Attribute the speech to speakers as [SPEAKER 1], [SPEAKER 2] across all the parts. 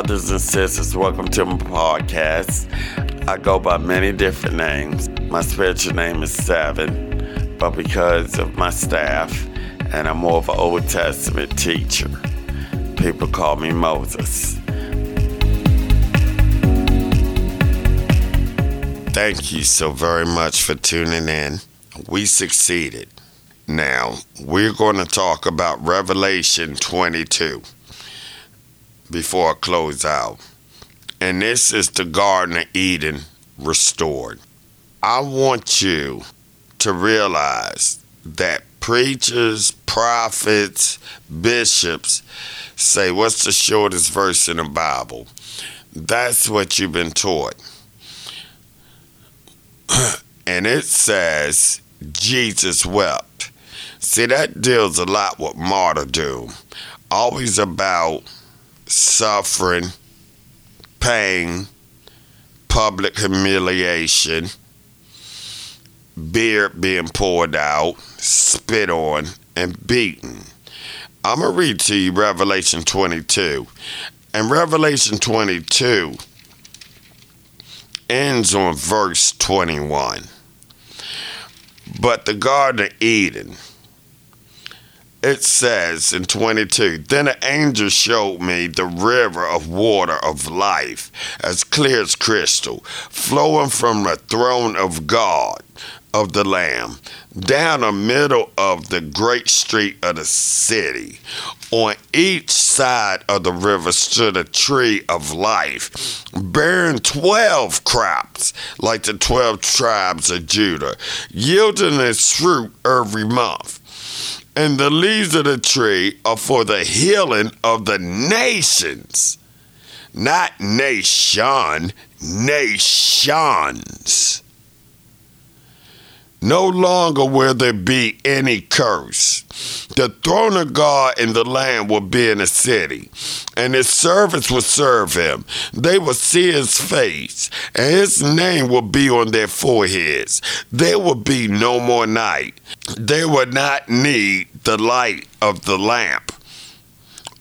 [SPEAKER 1] brothers and sisters. Welcome to my podcast. I go by many different names. My spiritual name is Seven, but because of my staff and I'm more of an Old Testament teacher, people call me Moses. Thank you so very much for tuning in. We succeeded. Now, we're going to talk about Revelation 22 before I close out. And this is the Garden of Eden restored. I want you to realize that preachers, prophets, bishops say, What's the shortest verse in the Bible? That's what you've been taught. and it says, Jesus wept. See, that deals a lot with martyrdom, always about suffering, pain, public humiliation, beard being poured out, spit on, and beaten. I'm going to read to you Revelation 22. And Revelation 22 ends on verse 21. But the Garden of Eden, it says in 22 Then an angel showed me the river of water of life, as clear as crystal, flowing from the throne of God of the Lamb down the middle of the great street of the city. On each side of the river stood a tree of life, bearing twelve crops, like the twelve tribes of Judah, yielding its fruit every month. And the leaves of the tree are for the healing of the nations. Not nation, nations. No longer will there be any curse. The throne of God and the Lamb will be in the city, and his servants will serve him. They will see his face, and his name will be on their foreheads. There will be no more night. They will not need the light of the lamp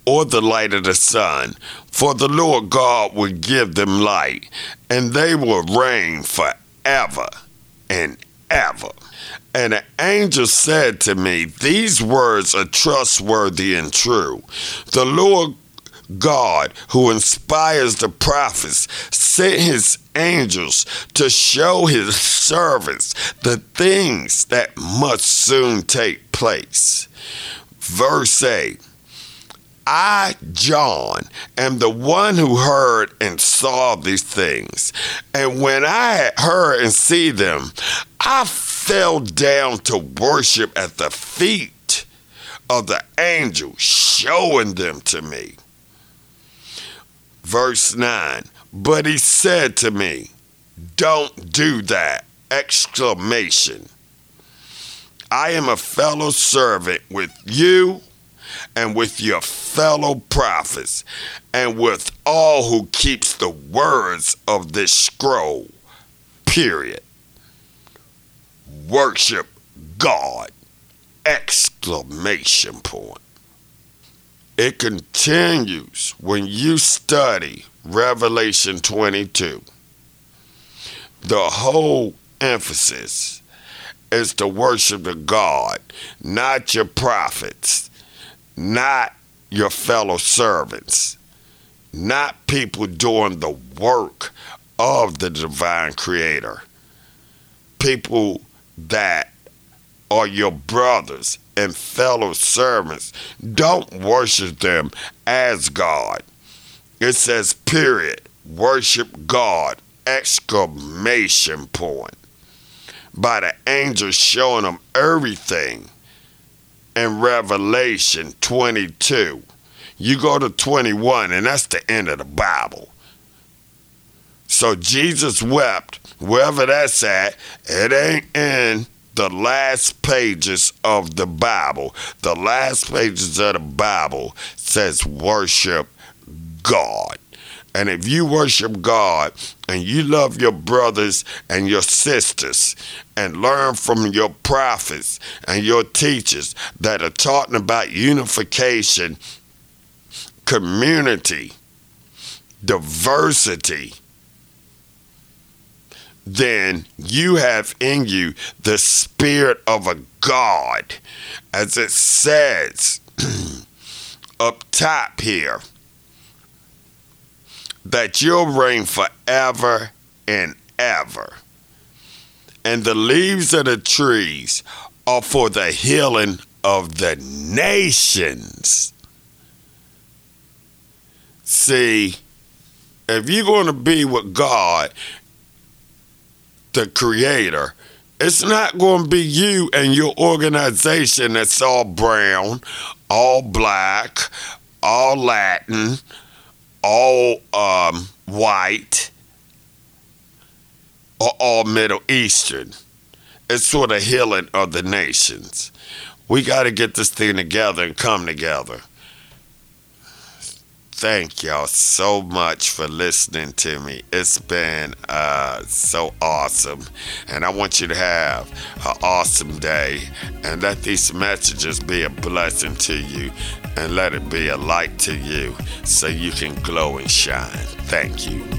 [SPEAKER 1] or the light of the sun, for the Lord God will give them light, and they will reign forever and ever. And an angel said to me, These words are trustworthy and true. The Lord God, who inspires the prophets, sent his angels to show his servants the things that must soon take place. Verse 8 I, John, am the one who heard and saw these things. And when I heard and see them, I fell down to worship at the feet of the angel, showing them to me. Verse 9 But he said to me, Don't do that! Exclamation. I am a fellow servant with you and with your fellow prophets and with all who keeps the words of this scroll. Period. Worship God. Exclamation point. It continues when you study Revelation 22. The whole emphasis is to worship the God, not your prophets, not your fellow servants, not people doing the work of the divine creator. People that are your brothers and fellow servants. Don't worship them as God. It says, period. Worship God. Exclamation point. By the angel showing them everything in Revelation 22. You go to 21, and that's the end of the Bible. So Jesus wept, wherever that's at, it ain't in the last pages of the Bible. The last pages of the Bible says worship God. And if you worship God and you love your brothers and your sisters and learn from your prophets and your teachers that are talking about unification, community, diversity, then you have in you the spirit of a God, as it says up top here, that you'll reign forever and ever. And the leaves of the trees are for the healing of the nations. See, if you're going to be with God, the Creator, it's not going to be you and your organization that's all brown, all black, all Latin, all um, white, or all Middle Eastern. It's sort of healing of the nations. We got to get this thing together and come together. Thank y'all so much for listening to me. It's been uh, so awesome. And I want you to have an awesome day and let these messages be a blessing to you and let it be a light to you so you can glow and shine. Thank you.